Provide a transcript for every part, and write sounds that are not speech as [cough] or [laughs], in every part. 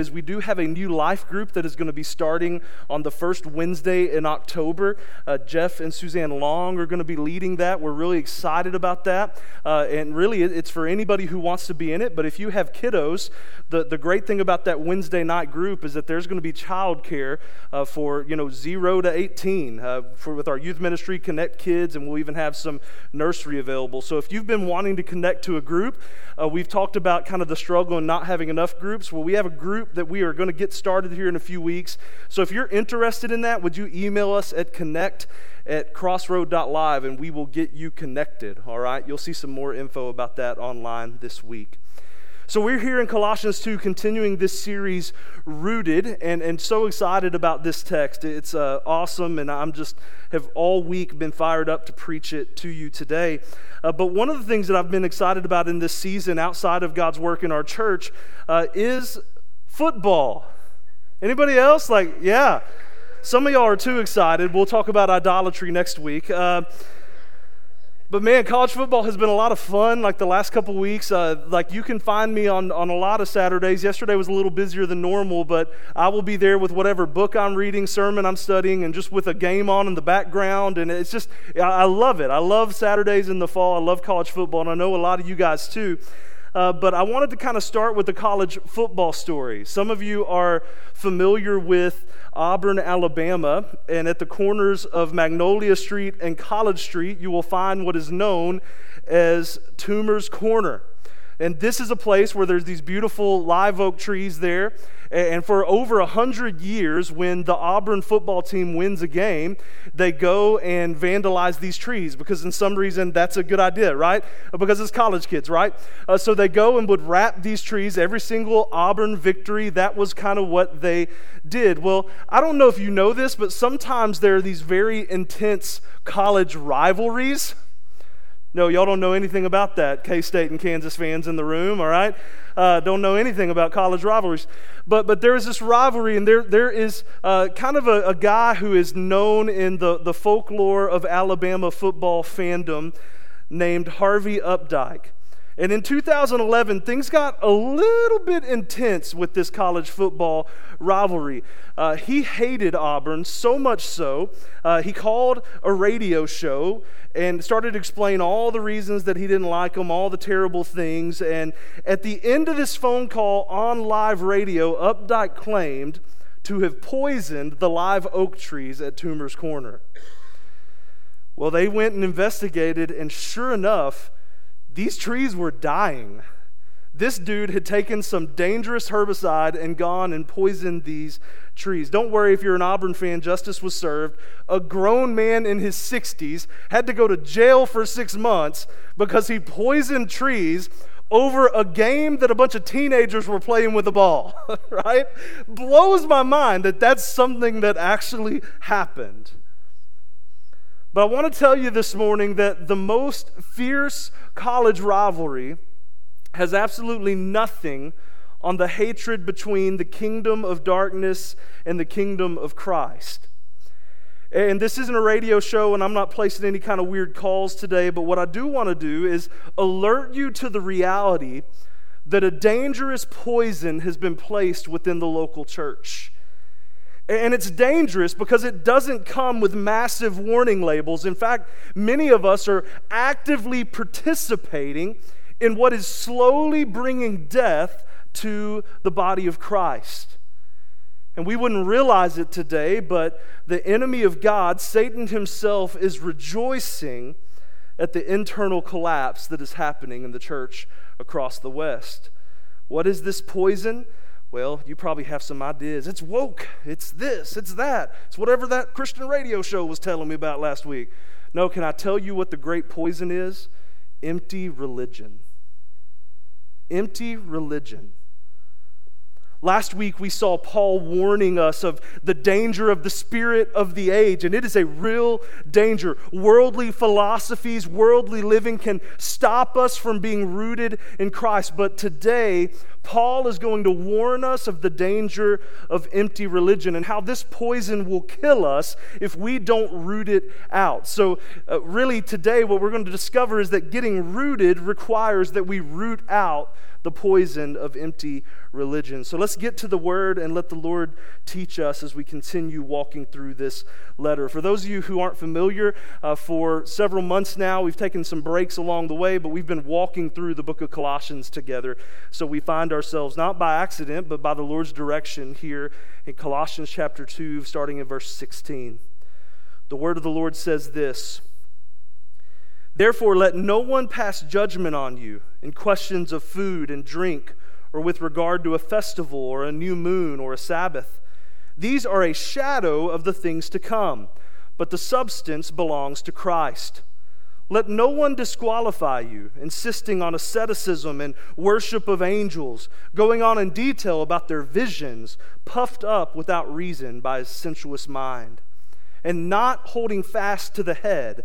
is we do have a new life group that is going to be starting on the first Wednesday in October. Uh, Jeff and Suzanne Long are going to be leading that. We're really excited about that. Uh, and really, it's for anybody who wants to be in it. But if you have kiddos, the, the great thing about that Wednesday night group is that there's going to be childcare uh, for, you know, 0 to 18 uh, for, with our youth ministry, Connect Kids, and we'll even have some nursery available. So if you've been wanting to connect to a group, uh, we've talked about kind of the struggle and not having enough groups. Well, we have a group group that we are going to get started here in a few weeks. So if you're interested in that, would you email us at connect at crossroad.live and we will get you connected, all right? You'll see some more info about that online this week. So we're here in Colossians 2, continuing this series, Rooted, and, and so excited about this text. It's uh, awesome, and I'm just have all week been fired up to preach it to you today. Uh, but one of the things that I've been excited about in this season, outside of God's work in our church, uh, is football. Anybody else? Like, yeah. Some of y'all are too excited. We'll talk about idolatry next week. Uh, but man, college football has been a lot of fun. Like the last couple weeks, uh, like you can find me on on a lot of Saturdays. Yesterday was a little busier than normal, but I will be there with whatever book I'm reading, sermon I'm studying, and just with a game on in the background. And it's just, I love it. I love Saturdays in the fall. I love college football, and I know a lot of you guys too. Uh, but I wanted to kind of start with the college football story. Some of you are familiar with Auburn, Alabama, and at the corners of Magnolia Street and College Street, you will find what is known as Toomer's Corner. And this is a place where there's these beautiful live oak trees there. And for over a hundred years, when the Auburn football team wins a game, they go and vandalize these trees because, in some reason, that's a good idea, right? Because it's college kids, right? Uh, so they go and would wrap these trees. Every single Auburn victory, that was kind of what they did. Well, I don't know if you know this, but sometimes there are these very intense college rivalries. No, y'all don't know anything about that, K State and Kansas fans in the room, all right? Uh, don't know anything about college rivalries. But, but there is this rivalry, and there, there is uh, kind of a, a guy who is known in the, the folklore of Alabama football fandom named Harvey Updike. And in 2011, things got a little bit intense with this college football rivalry. Uh, he hated Auburn so much so, uh, he called a radio show and started to explain all the reasons that he didn't like them, all the terrible things. And at the end of this phone call on live radio, Updike claimed to have poisoned the live oak trees at Toomer's Corner. Well, they went and investigated, and sure enough, these trees were dying. This dude had taken some dangerous herbicide and gone and poisoned these trees. Don't worry if you're an Auburn fan, justice was served. A grown man in his 60s had to go to jail for six months because he poisoned trees over a game that a bunch of teenagers were playing with a ball, [laughs] right? Blows my mind that that's something that actually happened. But I want to tell you this morning that the most fierce college rivalry has absolutely nothing on the hatred between the kingdom of darkness and the kingdom of Christ. And this isn't a radio show, and I'm not placing any kind of weird calls today, but what I do want to do is alert you to the reality that a dangerous poison has been placed within the local church. And it's dangerous because it doesn't come with massive warning labels. In fact, many of us are actively participating in what is slowly bringing death to the body of Christ. And we wouldn't realize it today, but the enemy of God, Satan himself, is rejoicing at the internal collapse that is happening in the church across the West. What is this poison? Well, you probably have some ideas. It's woke. It's this. It's that. It's whatever that Christian radio show was telling me about last week. No, can I tell you what the great poison is? Empty religion. Empty religion. Last week, we saw Paul warning us of the danger of the spirit of the age, and it is a real danger. Worldly philosophies, worldly living can stop us from being rooted in Christ. But today, Paul is going to warn us of the danger of empty religion and how this poison will kill us if we don't root it out. So, uh, really, today, what we're going to discover is that getting rooted requires that we root out the poison of empty religion. So, let's let's get to the word and let the Lord teach us as we continue walking through this letter. For those of you who aren't familiar, uh, for several months now, we've taken some breaks along the way, but we've been walking through the book of Colossians together. So we find ourselves not by accident, but by the Lord's direction here in Colossians chapter 2, starting in verse 16. The word of the Lord says this. Therefore, let no one pass judgment on you in questions of food and drink, or with regard to a festival, or a new moon, or a Sabbath. These are a shadow of the things to come, but the substance belongs to Christ. Let no one disqualify you, insisting on asceticism and worship of angels, going on in detail about their visions, puffed up without reason by a sensuous mind, and not holding fast to the head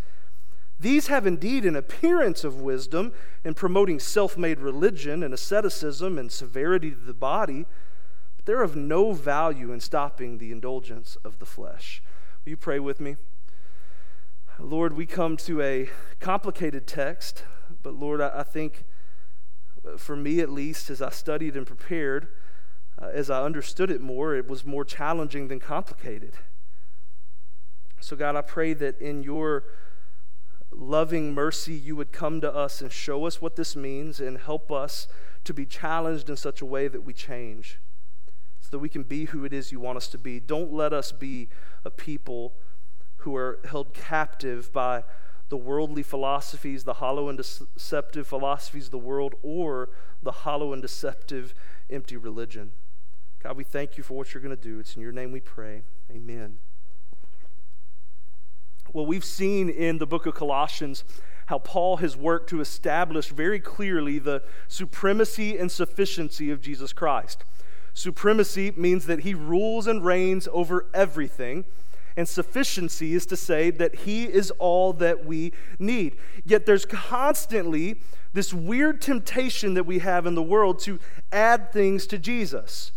These have indeed an appearance of wisdom in promoting self made religion and asceticism and severity to the body, but they're of no value in stopping the indulgence of the flesh. Will you pray with me? Lord, we come to a complicated text, but Lord, I, think for me at least, as I studied and prepared, uh, as I understood it more, it was more challenging than complicated. So, God, I pray that in your loving mercy, you would come to us and show us what this means and help us to be challenged in such a way that we change so that we can be who it is you want us to be. Don't let us be a people who are held captive by the worldly philosophies, the hollow and deceptive philosophies of the world, or the hollow and deceptive empty religion. God, we thank you for what you're going to do. It's in your name we pray. Amen. Well, we've seen in the book of Colossians how Paul has worked to establish very clearly the supremacy and sufficiency of Jesus Christ. Supremacy means that he rules and reigns over everything. And sufficiency is to say that he is all that we need. Yet there's constantly this weird temptation that we have in the world to add things to Jesus.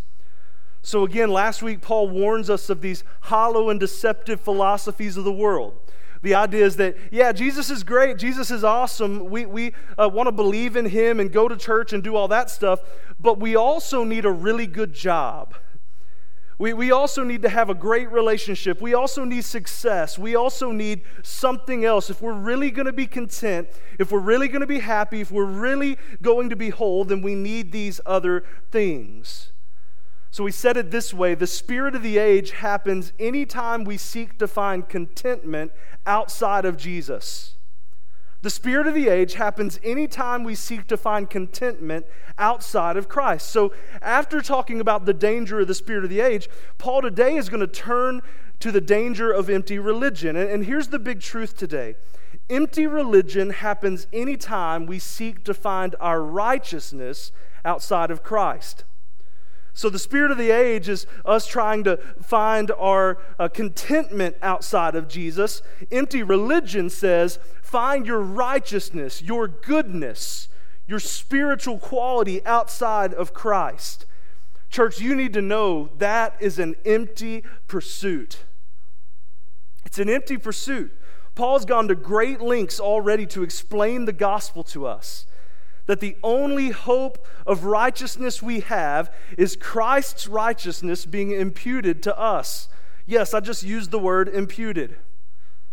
So, again, last week, Paul warns us of these hollow and deceptive philosophies of the world. The idea is that, yeah, Jesus is great, Jesus is awesome. We, we uh, want to believe in him and go to church and do all that stuff, but we also need a really good job. We, we also need to have a great relationship. We also need success. We also need something else. If we're really going to be content, if we're really going to be happy, if we're really going to be whole, then we need these other things. So we said it this way the spirit of the age happens anytime we seek to find contentment outside of Jesus. The spirit of the age happens anytime we seek to find contentment outside of Christ. So, after talking about the danger of the spirit of the age, Paul today is going to turn to the danger of empty religion. And, and here's the big truth today empty religion happens anytime we seek to find our righteousness outside of Christ. So, the spirit of the age is us trying to find our uh, contentment outside of Jesus. Empty religion says, find your righteousness, your goodness, your spiritual quality outside of Christ. Church, you need to know that is an empty pursuit. It's an empty pursuit. Paul's gone to great lengths already to explain the gospel to us that the only hope of righteousness we have is Christ's righteousness being imputed to us. Yes, I just used the word imputed.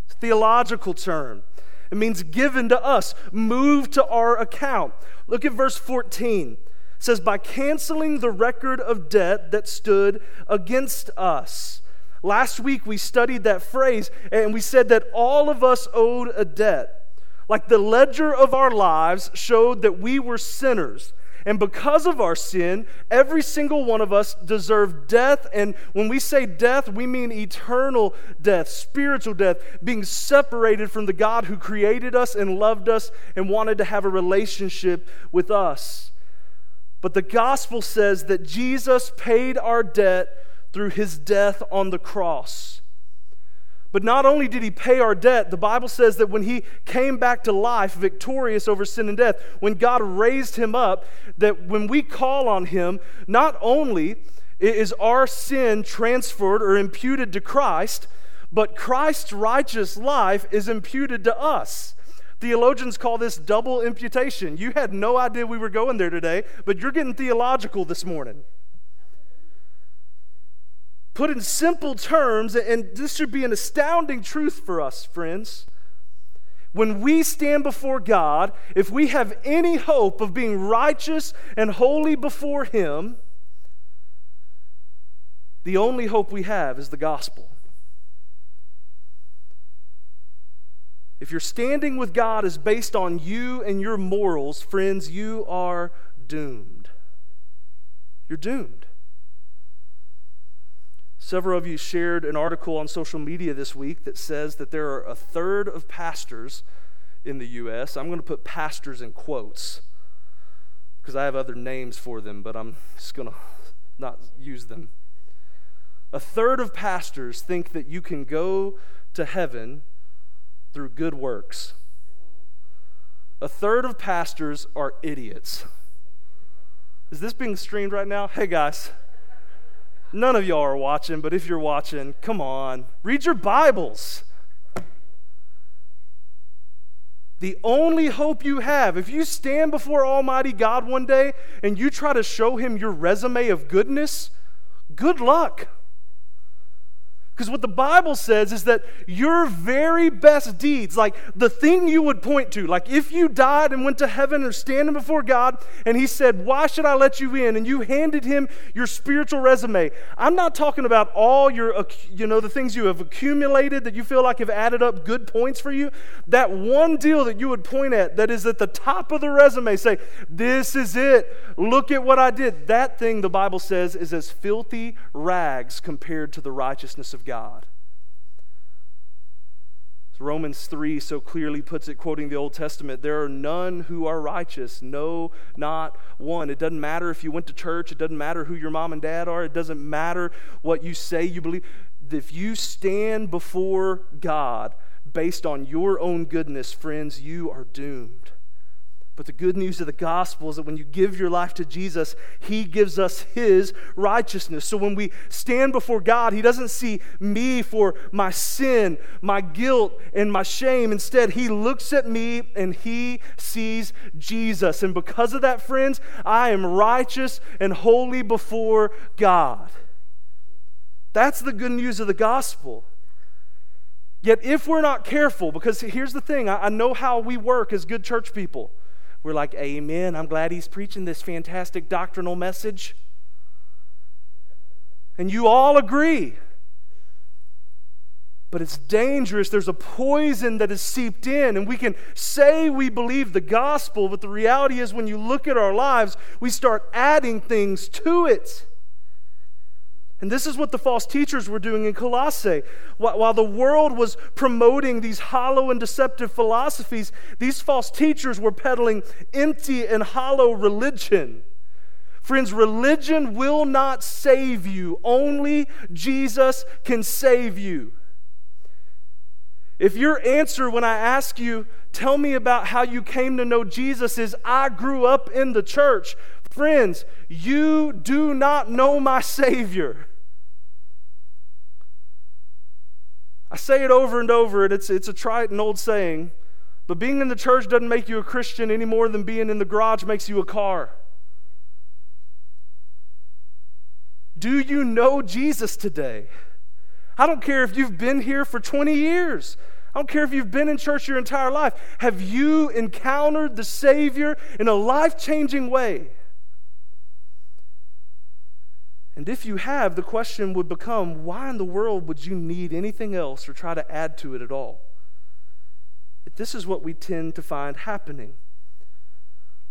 It's a theological term. It means given to us, moved to our account. Look at verse 14. It says, by canceling the record of debt that stood against us. Last week we studied that phrase and we said that all of us owed a debt. Like the ledger of our lives showed that we were sinners. And because of our sin, every single one of us deserved death. And when we say death, we mean eternal death, spiritual death, being separated from the God who created us and loved us and wanted to have a relationship with us. But the gospel says that Jesus paid our debt through his death on the cross. But not only did he pay our debt, the Bible says that when he came back to life, victorious over sin and death, when God raised him up, that when we call on him, not only is our sin transferred or imputed to Christ, but Christ's righteous life is imputed to us. Theologians call this double imputation. You had no idea we were going there today, but you're getting theological this morning. Put in simple terms, and this should be an astounding truth for us, friends. When we stand before God, if we have any hope of being righteous and holy before Him, the only hope we have is the gospel. If your standing with God is based on you and your morals, friends, you are doomed. You're doomed. Several of you shared an article on social media this week that says that there are a third of pastors in the U.S. I'm going to put pastors in quotes because I have other names for them, but I'm just going to not use them. A third of pastors think that you can go to heaven through good works. A third of pastors are idiots. Is this being streamed right now? Hey, guys. None of y'all are watching, but if you're watching, come on. Read your Bibles. The only hope you have, if you stand before Almighty God one day and you try to show Him your resume of goodness, good luck. Because what the Bible says is that your very best deeds, like the thing you would point to, like if you died and went to heaven or standing before God and He said, Why should I let you in? and you handed Him your spiritual resume. I'm not talking about all your, you know, the things you have accumulated that you feel like have added up good points for you. That one deal that you would point at that is at the top of the resume, say, This is it. Look at what I did. That thing, the Bible says, is as filthy rags compared to the righteousness of God. Romans 3 so clearly puts it, quoting the Old Testament there are none who are righteous, no, not one. It doesn't matter if you went to church, it doesn't matter who your mom and dad are, it doesn't matter what you say you believe. If you stand before God based on your own goodness, friends, you are doomed. But the good news of the gospel is that when you give your life to Jesus, He gives us His righteousness. So when we stand before God, He doesn't see me for my sin, my guilt, and my shame. Instead, He looks at me and He sees Jesus. And because of that, friends, I am righteous and holy before God. That's the good news of the gospel. Yet, if we're not careful, because here's the thing I, know how we work as good church people. We're like, Amen. I'm glad he's preaching this fantastic doctrinal message. And you all agree. But it's dangerous. There's a poison that is seeped in, and we can say we believe the gospel, but the reality is when you look at our lives, we start adding things to it. And this is what the false teachers were doing in Colossae. While the world was promoting these hollow and deceptive philosophies, these false teachers were peddling empty and hollow religion. Friends, religion will not save you, only Jesus can save you. If your answer when I ask you, tell me about how you came to know Jesus, is I grew up in the church, friends, you do not know my Savior. I say it over and over, and it's, it's a trite and old saying, but being in the church doesn't make you a Christian any more than being in the garage makes you a car. Do you know Jesus today? I don't care if you've been here for 20 years. I don't care if you've been in church your entire life. Have you encountered the Savior in a life changing way? And if you have, the question would become why in the world would you need anything else or try to add to it at all? This is what we tend to find happening.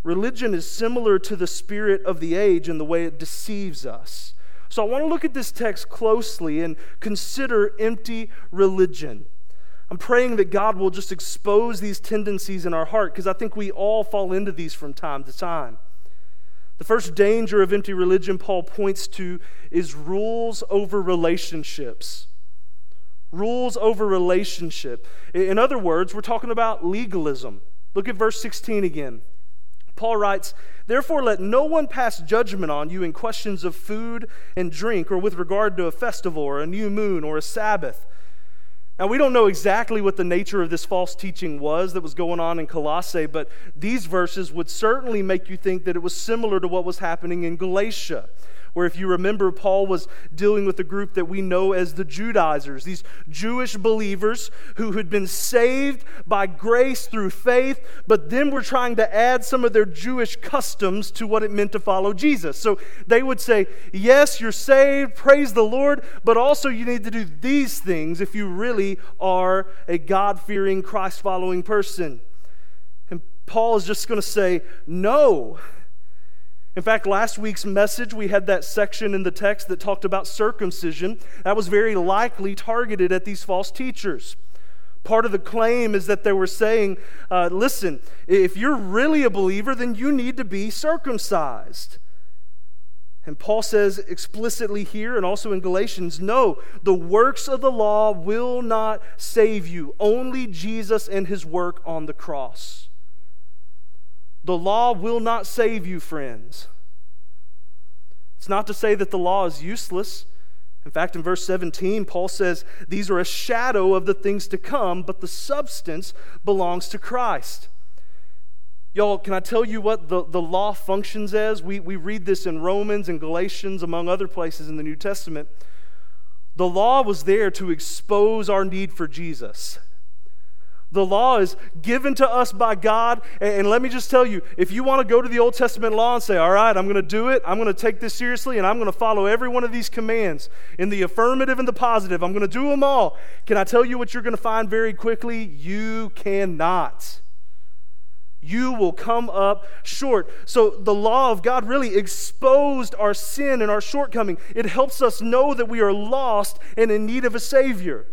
Religion is similar to the spirit of the age in the way it deceives us. So I want to look at this text closely and consider empty religion. I'm praying that God will just expose these tendencies in our heart because I think we all fall into these from time to time. The first danger of empty religion Paul points to is rules over relationships. rules over relationship. In other words, we're talking about legalism. Look at verse 16 again. Paul writes, Therefore, let no one pass judgment on you in questions of food and drink, or with regard to a festival, or a new moon, or a Sabbath. Now, we don't know exactly what the nature of this false teaching was that was going on in Colossae, but these verses would certainly make you think that it was similar to what was happening in Galatia where if you remember, Paul was dealing with a group that we know as the Judaizers, these Jewish believers who had been saved by grace through faith, but then were trying to add some of their Jewish customs to what it meant to follow Jesus. So they would say, Yes, you're saved, praise the Lord, but also you need to do these things if you really are a God fearing, Christ following person. And Paul is just going to say, No. In fact, last week's message, we had that section in the text that talked about circumcision. That was very likely targeted at these false teachers. Part of the claim is that they were saying, uh, listen, if you're really a believer, then you need to be circumcised. And Paul says explicitly here and also in Galatians no, the works of the law will not save you, only Jesus and his work on the cross. The law will not save you, friends. It's not to say that the law is useless. In fact, in verse 17, Paul says, These are a shadow of the things to come, but the substance belongs to Christ. Y'all, can I tell you what the, the law functions as? We, we read this in Romans and Galatians, among other places in the New Testament. The law was there to expose our need for Jesus. The law is given to us by God. And let me just tell you if you want to go to the Old Testament law and say, all right, I'm going to do it, I'm going to take this seriously, and I'm going to follow every one of these commands in the affirmative and the positive, I'm going to do them all. Can I tell you what you're going to find very quickly? You cannot. You will come up short. So, the law of God really exposed our sin and our shortcoming. It helps us know that we are lost and in need of a Savior.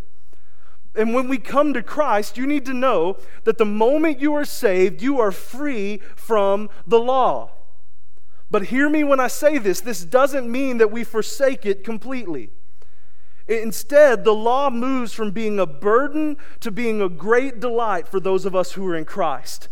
And when we come to Christ, you need to know that the moment you are saved, you are free from the law. But hear me when I say this this doesn't mean that we forsake it completely. Instead, the law moves from being a burden to being a great delight for those of us who are in Christ.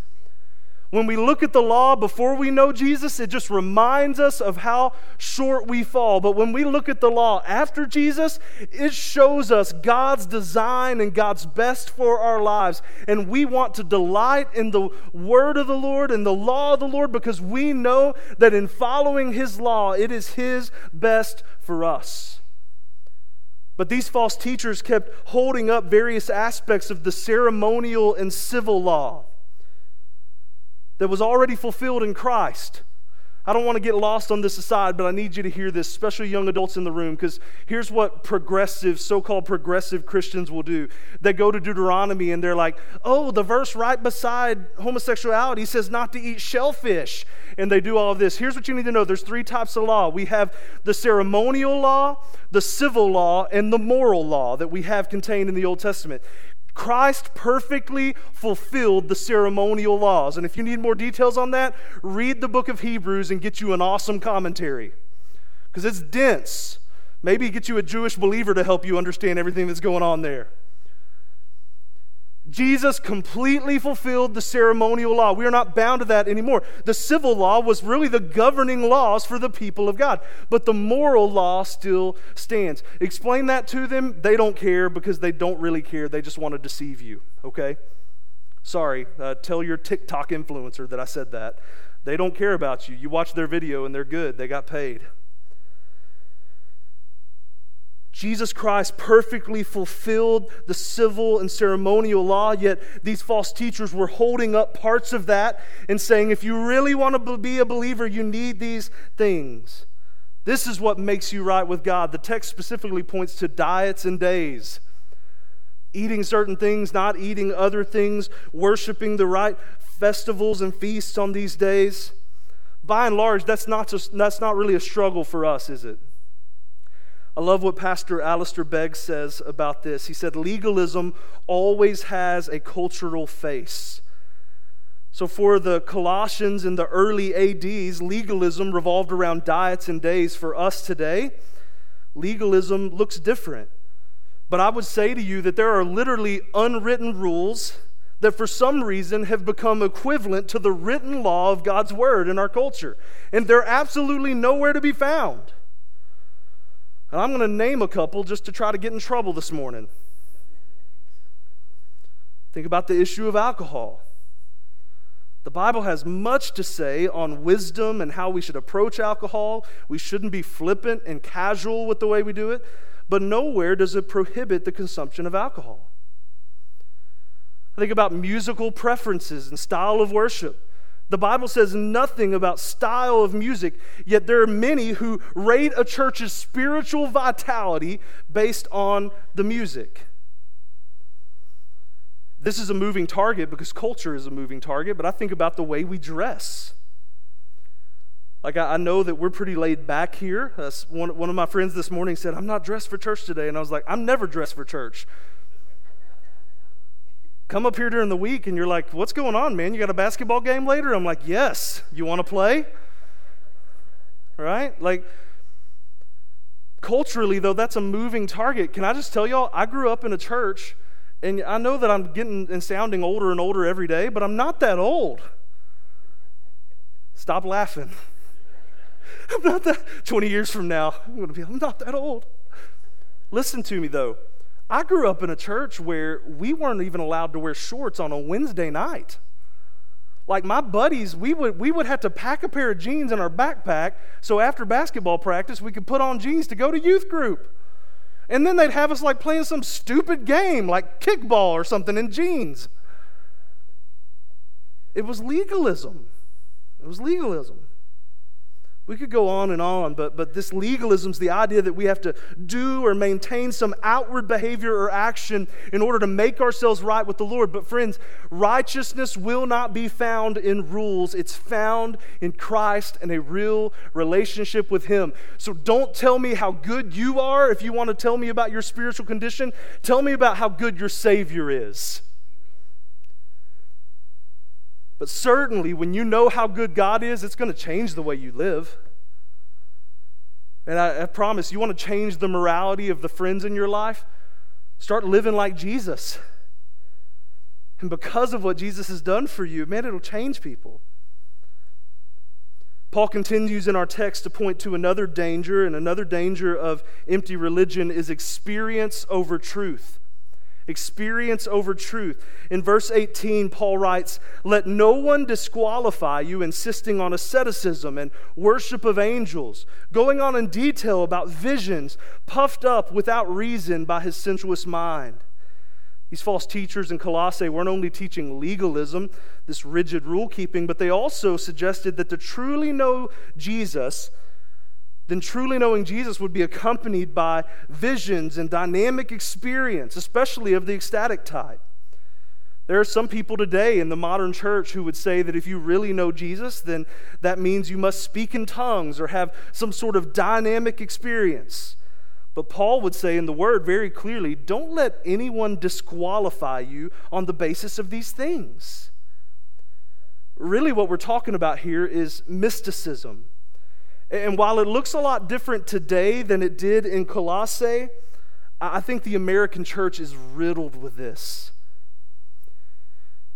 When we look at the law before we know Jesus, it just reminds us of how short we fall. But when we look at the law after Jesus, it shows us God's design and God's best for our lives. And we want to delight in the word of the Lord and the law of the Lord because we know that in following His law, it is His best for us. But these false teachers kept holding up various aspects of the ceremonial and civil law that was already fulfilled in Christ. I don't want to get lost on this aside, but I need you to hear this, especially young adults in the room, because here's what progressive, so called progressive Christians will do. They go to Deuteronomy and they're like, oh, the verse right beside homosexuality says not to eat shellfish. And they do all of this. Here's what you need to know there's three types of law we have the ceremonial law, the civil law, and the moral law that we have contained in the Old Testament. Christ perfectly fulfilled the ceremonial laws. And if you need more details on that, read the book of Hebrews and get you an awesome commentary because it's dense. Maybe get you a Jewish believer to help you understand everything that's going on there. Jesus completely fulfilled the ceremonial law. We are not bound to that anymore. The civil law was really the governing laws for the people of God, but the moral law still stands. Explain that to them. They don't care because they don't really care. They just want to deceive you, okay? Sorry, uh, tell your TikTok influencer that I said that. They don't care about you. You watch their video and they're good, they got paid. Jesus Christ perfectly fulfilled the civil and ceremonial law, yet these false teachers were holding up parts of that and saying, if you really want to be a believer, you need these things. This is what makes you right with God. The text specifically points to diets and days. Eating certain things, not eating other things, worshiping the right festivals and feasts on these days. By and large, that's not, just, that's not really a struggle for us, is it? I love what Pastor Alistair Begg says about this. He said, Legalism always has a cultural face. So, for the Colossians in the early ADs, legalism revolved around diets and days. For us today, legalism looks different. But I would say to you that there are literally unwritten rules that for some reason have become equivalent to the written law of God's word in our culture. And they're absolutely nowhere to be found. And I'm going to name a couple just to try to get in trouble this morning. Think about the issue of alcohol. The Bible has much to say on wisdom and how we should approach alcohol. We shouldn't be flippant and casual with the way we do it, but nowhere does it prohibit the consumption of alcohol. I think about musical preferences and style of worship. The Bible says nothing about style of music, yet there are many who rate a church's spiritual vitality based on the music. This is a moving target because culture is a moving target, but I think about the way we dress. Like, I, know that we're pretty laid back here. Uh, one, one of my friends this morning said, I'm not dressed for church today. And I was like, I'm never dressed for church come up here during the week and you're like, What's going on, man? You got a basketball game later? I'm like, Yes. You want to play? Right? Like, culturally, though, that's a moving target. Can I just tell y'all, I grew up in a church, and I know that I'm getting and sounding older and older every day, but I'm not that old. Stop laughing. [laughs] I'm not that 20 years from now. I'm going to be I'm not that old. Listen to me though. I grew up in a church where we weren't even allowed to wear shorts on a Wednesday night. Like my buddies, we would, we would have to pack a pair of jeans in our backpack so after basketball practice we could put on jeans to go to youth group. And then they'd have us like playing some stupid game like kickball or something in jeans. It was legalism. It was legalism. We could go on and on, but, but this legalism is the idea that we have to do or maintain some outward behavior or action in order to make ourselves right with the Lord. But, friends, righteousness will not be found in rules, it's found in Christ and a real relationship with Him. So, don't tell me how good you are if you want to tell me about your spiritual condition. Tell me about how good your Savior is. But certainly, when you know how good God is, it's going to change the way you live. And I, I, promise, you want to change the morality of the friends in your life? Start living like Jesus. And because of what Jesus has done for you, man, it'll change people. Paul continues in our text to point to another danger, and another danger of empty religion is experience over truth experience over truth. In verse 18, Paul writes, Let no one disqualify you, insisting on asceticism and worship of angels, going on in detail about visions, puffed up without reason by his sensuous mind. These false teachers in Colossae weren't only teaching legalism, this rigid rule keeping, but they also suggested that to truly know Jesus, then truly knowing Jesus would be accompanied by visions and dynamic experience, especially of the ecstatic type. There are some people today in the modern church who would say that if you really know Jesus, then that means you must speak in tongues or have some sort of dynamic experience. But Paul would say in the word very clearly don't let anyone disqualify you on the basis of these things. Really, what we're talking about here is mysticism and while it looks a lot different today than it did in Colossae, I think the American church is riddled with this.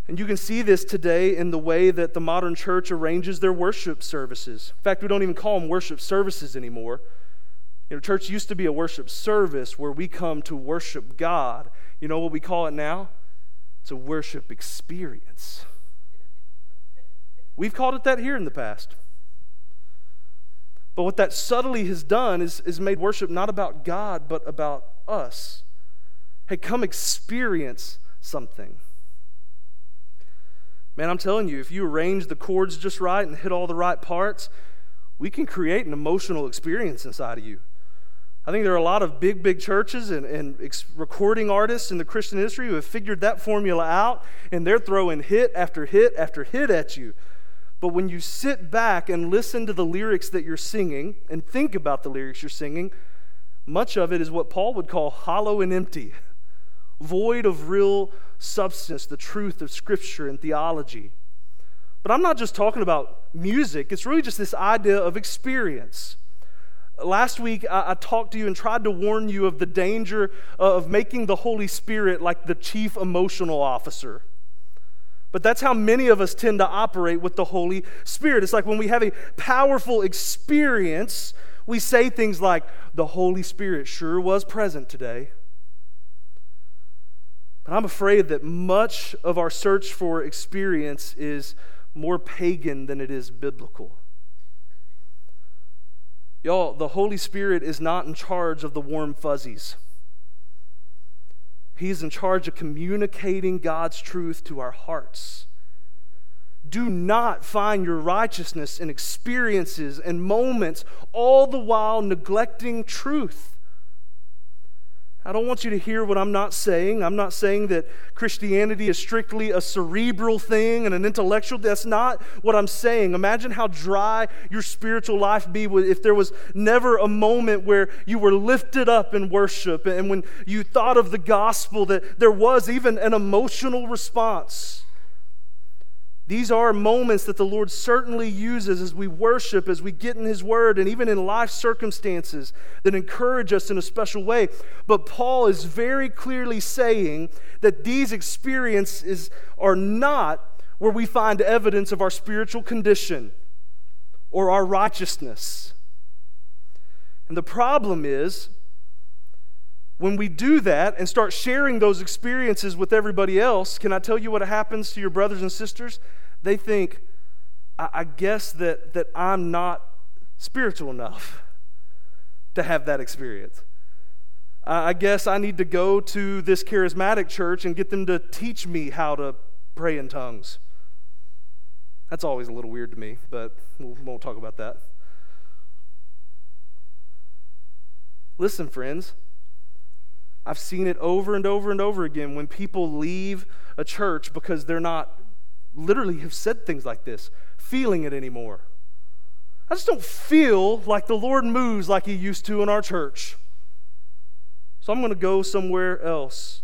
And you can see this today in the way that the modern church arranges their worship services. In fact, we don't even call them worship services anymore. You know, church used to be a worship service where we come to worship God. You know what we call it now? It's a worship experience. We've called it that here in the past. But what that subtly has done is, is made worship not about God, but about us. Hey, come experience something. Man, I'm telling you, if you arrange the chords just right and hit all the right parts, we can create an emotional experience inside of you. I think there are a lot of big, big churches and, and ex- recording artists in the Christian industry who have figured that formula out, and they're throwing hit after hit after hit at you. But when you sit back and listen to the lyrics that you're singing and think about the lyrics you're singing, much of it is what Paul would call hollow and empty, void of real substance, the truth of Scripture and theology. But I'm not just talking about music, it's really just this idea of experience. Last week, I, I, talked to you and tried to warn you of the danger of making the Holy Spirit like the chief emotional officer. But that's how many of us tend to operate with the Holy Spirit. It's like when we have a powerful experience, we say things like, The Holy Spirit sure was present today. But I'm afraid that much of our search for experience is more pagan than it is biblical. Y'all, the Holy Spirit is not in charge of the warm fuzzies. He's in charge of communicating God's truth to our hearts. Do not find your righteousness in experiences and moments, all the while neglecting truth. I don't want you to hear what I'm not saying. I'm not saying that Christianity is strictly a cerebral thing and an intellectual. That's not what I'm saying. Imagine how dry your spiritual life be if there was never a moment where you were lifted up in worship and when you thought of the gospel that there was even an emotional response. These are moments that the Lord certainly uses as we worship, as we get in His Word, and even in life circumstances that encourage us in a special way. But Paul is very clearly saying that these experiences are not where we find evidence of our spiritual condition or our righteousness. And the problem is, when we do that and start sharing those experiences with everybody else, can I tell you what happens to your brothers and sisters? They think, I, I guess that, that I'm not spiritual enough to have that experience. I, I guess I need to go to this charismatic church and get them to teach me how to pray in tongues. That's always a little weird to me, but we won't talk about that. Listen, friends, I've seen it over and over and over again when people leave a church because they're not, literally have said things like this, feeling it anymore. I just don't feel like the Lord moves like He used to in our church. So I'm going to go somewhere else.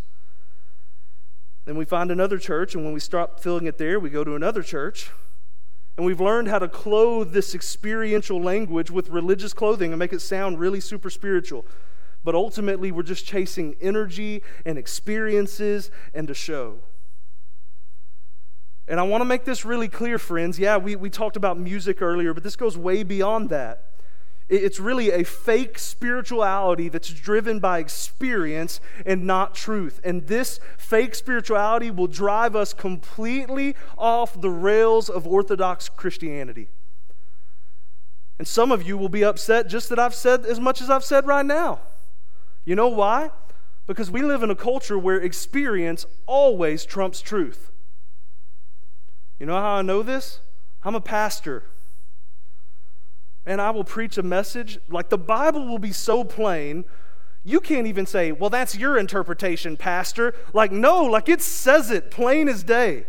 Then we find another church, and when we stop feeling it there, we go to another church. And we've learned how to clothe this experiential language with religious clothing and make it sound really super spiritual but ultimately we're just chasing energy and experiences and a show. And I want to make this really clear, friends. Yeah, we, we talked about music earlier, but this goes way beyond that. It's really a fake spirituality that's driven by experience and not truth. And this fake spirituality will drive us completely off the rails of Orthodox Christianity. And some of you will be upset just that I've said as much as I've said right now. You know why? Because we live in a culture where experience always trumps truth. You know how I know this? I'm a pastor. And I will preach a message, like the Bible will be so plain, you can't even say, well, that's your interpretation, Pastor. Like, no, like it says it plain as day.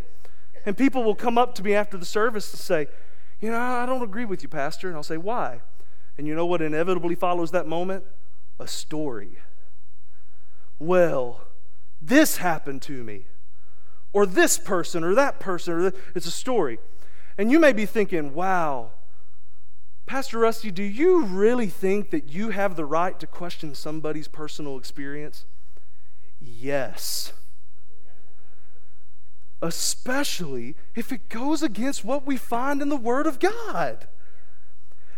And people will come up to me after the service and say, you know, I don't agree with you, Pastor. And I'll say, why? And you know what inevitably follows that moment? A story well, this happened to me, or this person, or that person, or it's a story. And you may be thinking, wow, Pastor Rusty, do you really think that you have the right to question somebody's personal experience? Yes. Especially if it goes against what we find in the Word of God.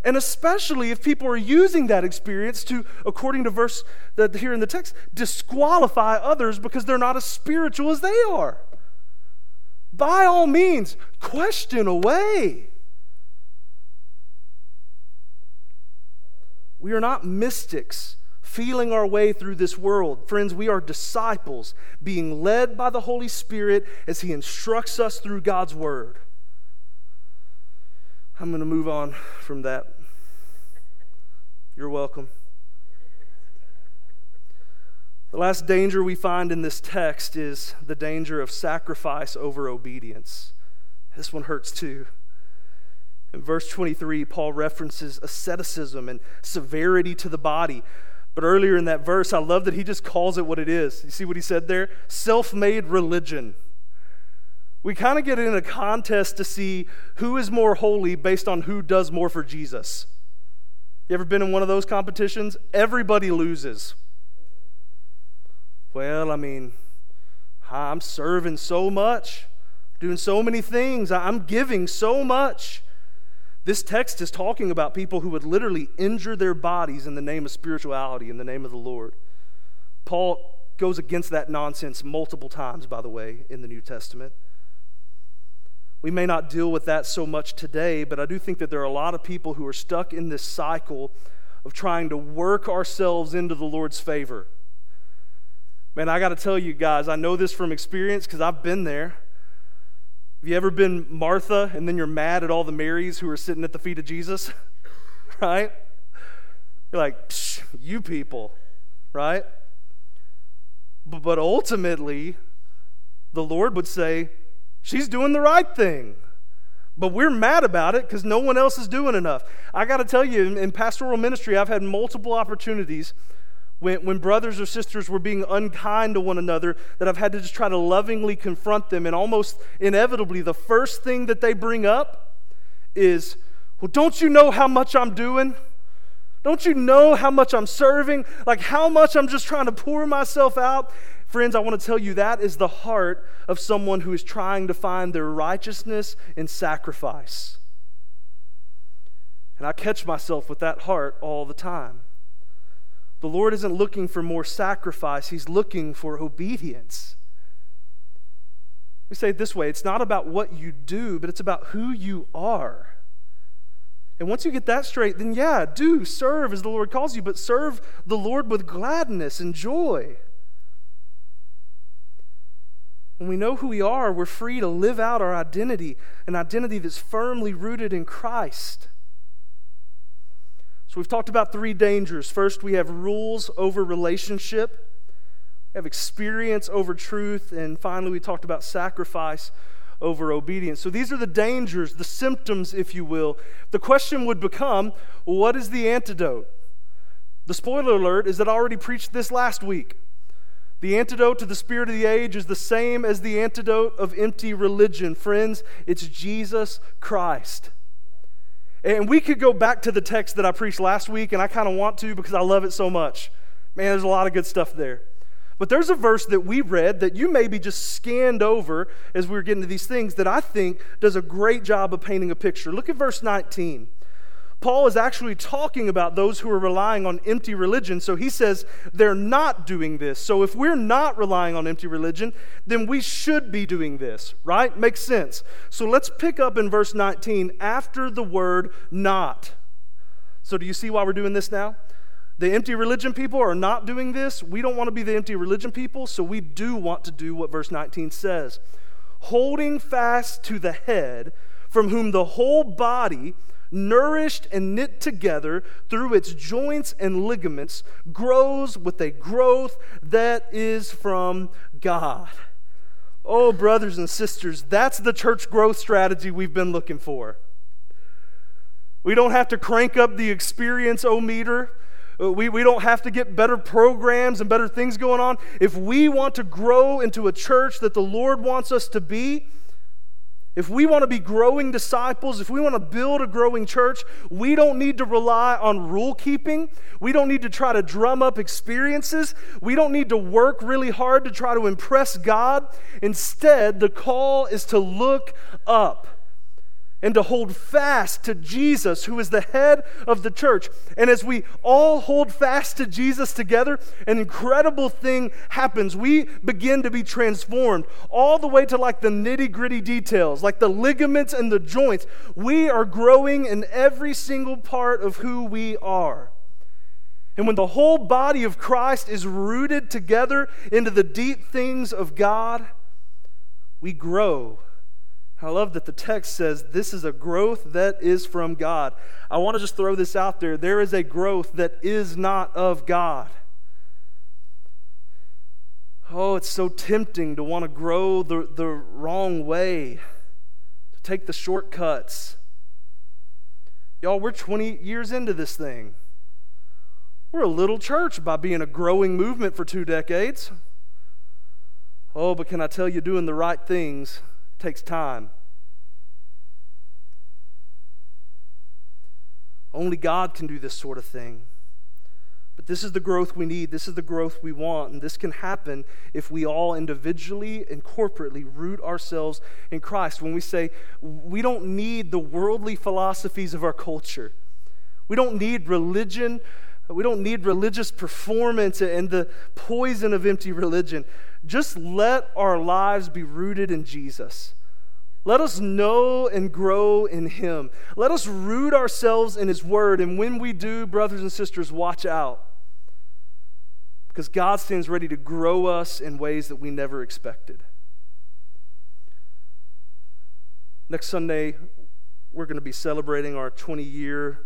And especially if people are using that experience to, according to verse that here in the text, disqualify others because they're not as spiritual as they are. By all means, question away. We are not mystics feeling our way through this world. Friends, we are disciples being led by the Holy Spirit as He instructs us through God's Word. I'm going to move on from that. You're welcome. The last danger we find in this text is the danger of sacrifice over obedience. This one hurts too. In verse 23, Paul references asceticism and severity to the body. But earlier in that verse, I love that he just calls it what it is. You see what he said there? Self made religion. We kind of get in a contest to see who is more holy based on who does more for Jesus. You ever been in one of those competitions? Everybody loses. Well, I mean, I'm serving so much, doing so many things, I'm giving so much. This text is talking about people who would literally injure their bodies in the name of spirituality, in the name of the Lord. Paul goes against that nonsense multiple times, by the way, in the New Testament. We may not deal with that so much today, but I do think that there are a lot of people who are stuck in this cycle of trying to work ourselves into the Lord's favor. Man, I got to tell you guys, I know this from experience because I've been there. Have you ever been Martha and then you're mad at all the Marys who are sitting at the feet of Jesus? [laughs] right? You're like, you people, right? But, but ultimately, the Lord would say, she's doing the right thing. But we're mad about it because no one else is doing enough. I got to tell you, in, in pastoral ministry, I've had multiple opportunities when, when brothers or sisters were being unkind to one another that I've had to just try to lovingly confront them. And almost inevitably, the first thing that they bring up is, Well, don't you know how much I'm doing? Don't you know how much I'm serving? Like how much I'm just trying to pour myself out? Friends, I want to tell you that is the heart of someone who is trying to find their righteousness in sacrifice. And I catch myself with that heart all the time. The Lord isn't looking for more sacrifice, He's looking for obedience. We say it this way it's not about what you do, but it's about who you are. And once you get that straight, then yeah, do serve as the Lord calls you, but serve the Lord with gladness and joy. When we know who we are, we're free to live out our identity, an identity that's firmly rooted in Christ. So we've talked about three dangers. First, we have rules over relationship, we have experience over truth, and finally, we talked about sacrifice over obedience. So these are the dangers, the symptoms, if you will. The question would become what is the antidote? The spoiler alert is that I already preached this last week. The antidote to the spirit of the age is the same as the antidote of empty religion. Friends, it's Jesus Christ. And we could go back to the text that I preached last week, and I kind of want to because I love it so much. Man, there's a lot of good stuff there. But there's a verse that we read that you maybe just scanned over as we were getting to these things that I think does a great job of painting a picture. Look at verse 19. Paul is actually talking about those who are relying on empty religion. So he says they're not doing this. So if we're not relying on empty religion, then we should be doing this, right? Makes sense. So let's pick up in verse 19 after the word not. So do you see why we're doing this now? The empty religion people are not doing this. We don't want to be the empty religion people, so we do want to do what verse 19 says. Holding fast to the head, from whom the whole body nourished and knit together through its joints and ligaments, grows with a growth that is from God. Oh, brothers and sisters, that's the church growth strategy we've been looking for. We don't have to crank up the experience o meter. Uh, we, we don't have to get better programs and better things going on. If we want to grow into a church that the Lord wants us to be, if we want to be growing disciples, if we want to build a growing church, we don't need to rely on rule keeping. We don't need to try to drum up experiences. We don't need to work really hard to try to impress God. Instead, the call is to look up and to hold fast to Jesus, who is the head of the church. And as we all hold fast to Jesus together, an incredible thing happens. We begin to be transformed all the way to like the nitty gritty details, like the ligaments and the joints. We are growing in every single part of who we are. And when the whole body of Christ is rooted together into the deep things of God, we grow I love that the text says this is a growth that is from God. I want to just throw this out there. There is a growth that is not of God. Oh, it's so tempting to want to grow the, the wrong way, to take the shortcuts. Y'all, we're 20 years into this thing. We're a little church by being a growing movement for two decades. Oh, but can I tell you, doing the right things takes time. Only God can do this sort of thing. But this is the growth we need. This is the growth we want. And this can happen if we all individually and corporately root ourselves in Christ. When we say we don't need the worldly philosophies of our culture, we don't need religion, we don't need religious performance and the poison of empty religion. Just let our lives be rooted in Jesus. Let us know and grow in Him. Let us root ourselves in His Word. And when we do, brothers and sisters, watch out. Because God stands ready to grow us in ways that we never expected. Next Sunday, we're going to be celebrating our 20 year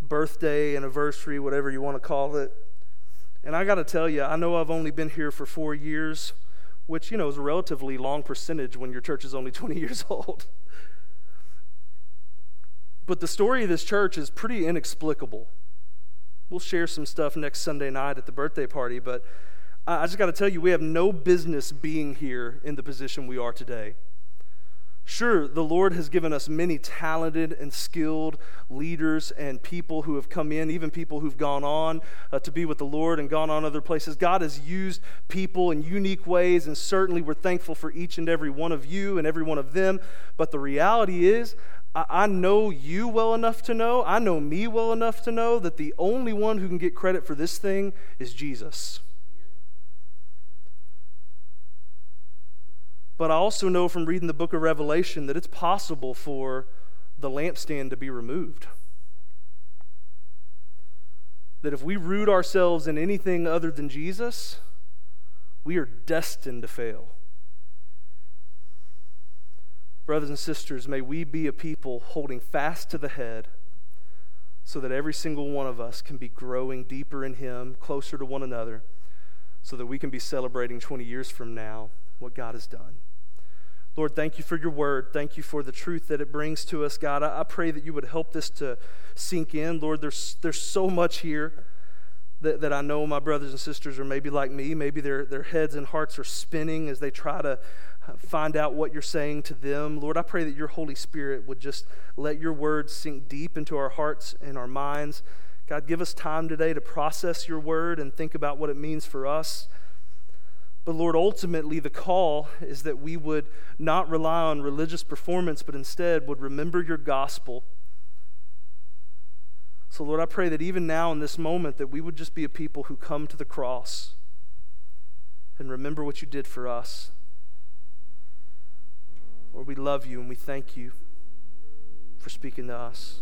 birthday, anniversary, whatever you want to call it. And I got to tell you, I know I've only been here for four years which, you know, is a relatively long percentage when your church is only [laughs] 20 years old. But the story of this church is pretty inexplicable. We'll share some stuff next Sunday night at the birthday party, but I just got to tell you, we have no business being here in the position we are today. Sure, the Lord has given us many talented and skilled leaders and people who have come in, even people who've gone on uh, to be with the Lord and gone on other places. God has used people in unique ways, and certainly we're thankful for each and every one of you and every one of them. But the reality is, I, I know you well enough to know, I know me well enough to know that the only one who can get credit for this thing is Jesus. But I also know from reading the book of Revelation that it's possible for the lampstand to be removed. That if we root ourselves in anything other than Jesus, we are destined to fail. Brothers and sisters, may we be a people holding fast to the head so that every single one of us can be growing deeper in Him, closer to one another, so that we can be celebrating 20 years from now what God has done. Lord, thank you for your word. Thank you for the truth that it brings to us, God. I, I pray that you would help this to sink in. Lord, there's, there's so much here that, that I know my brothers and sisters are maybe like me. Maybe their, their heads and hearts are spinning as they try to find out what you're saying to them. Lord, I pray that your Holy Spirit would just let your words sink deep into our hearts and our minds. God, give us time today to process your word and think about what it means for us. But Lord, ultimately, the call is that we would not rely on religious performance, but instead would remember your gospel. So, Lord, I pray that even now in this moment, that we would just be a people who come to the cross and remember what you did for us. Lord, we love you and we thank you for speaking to us.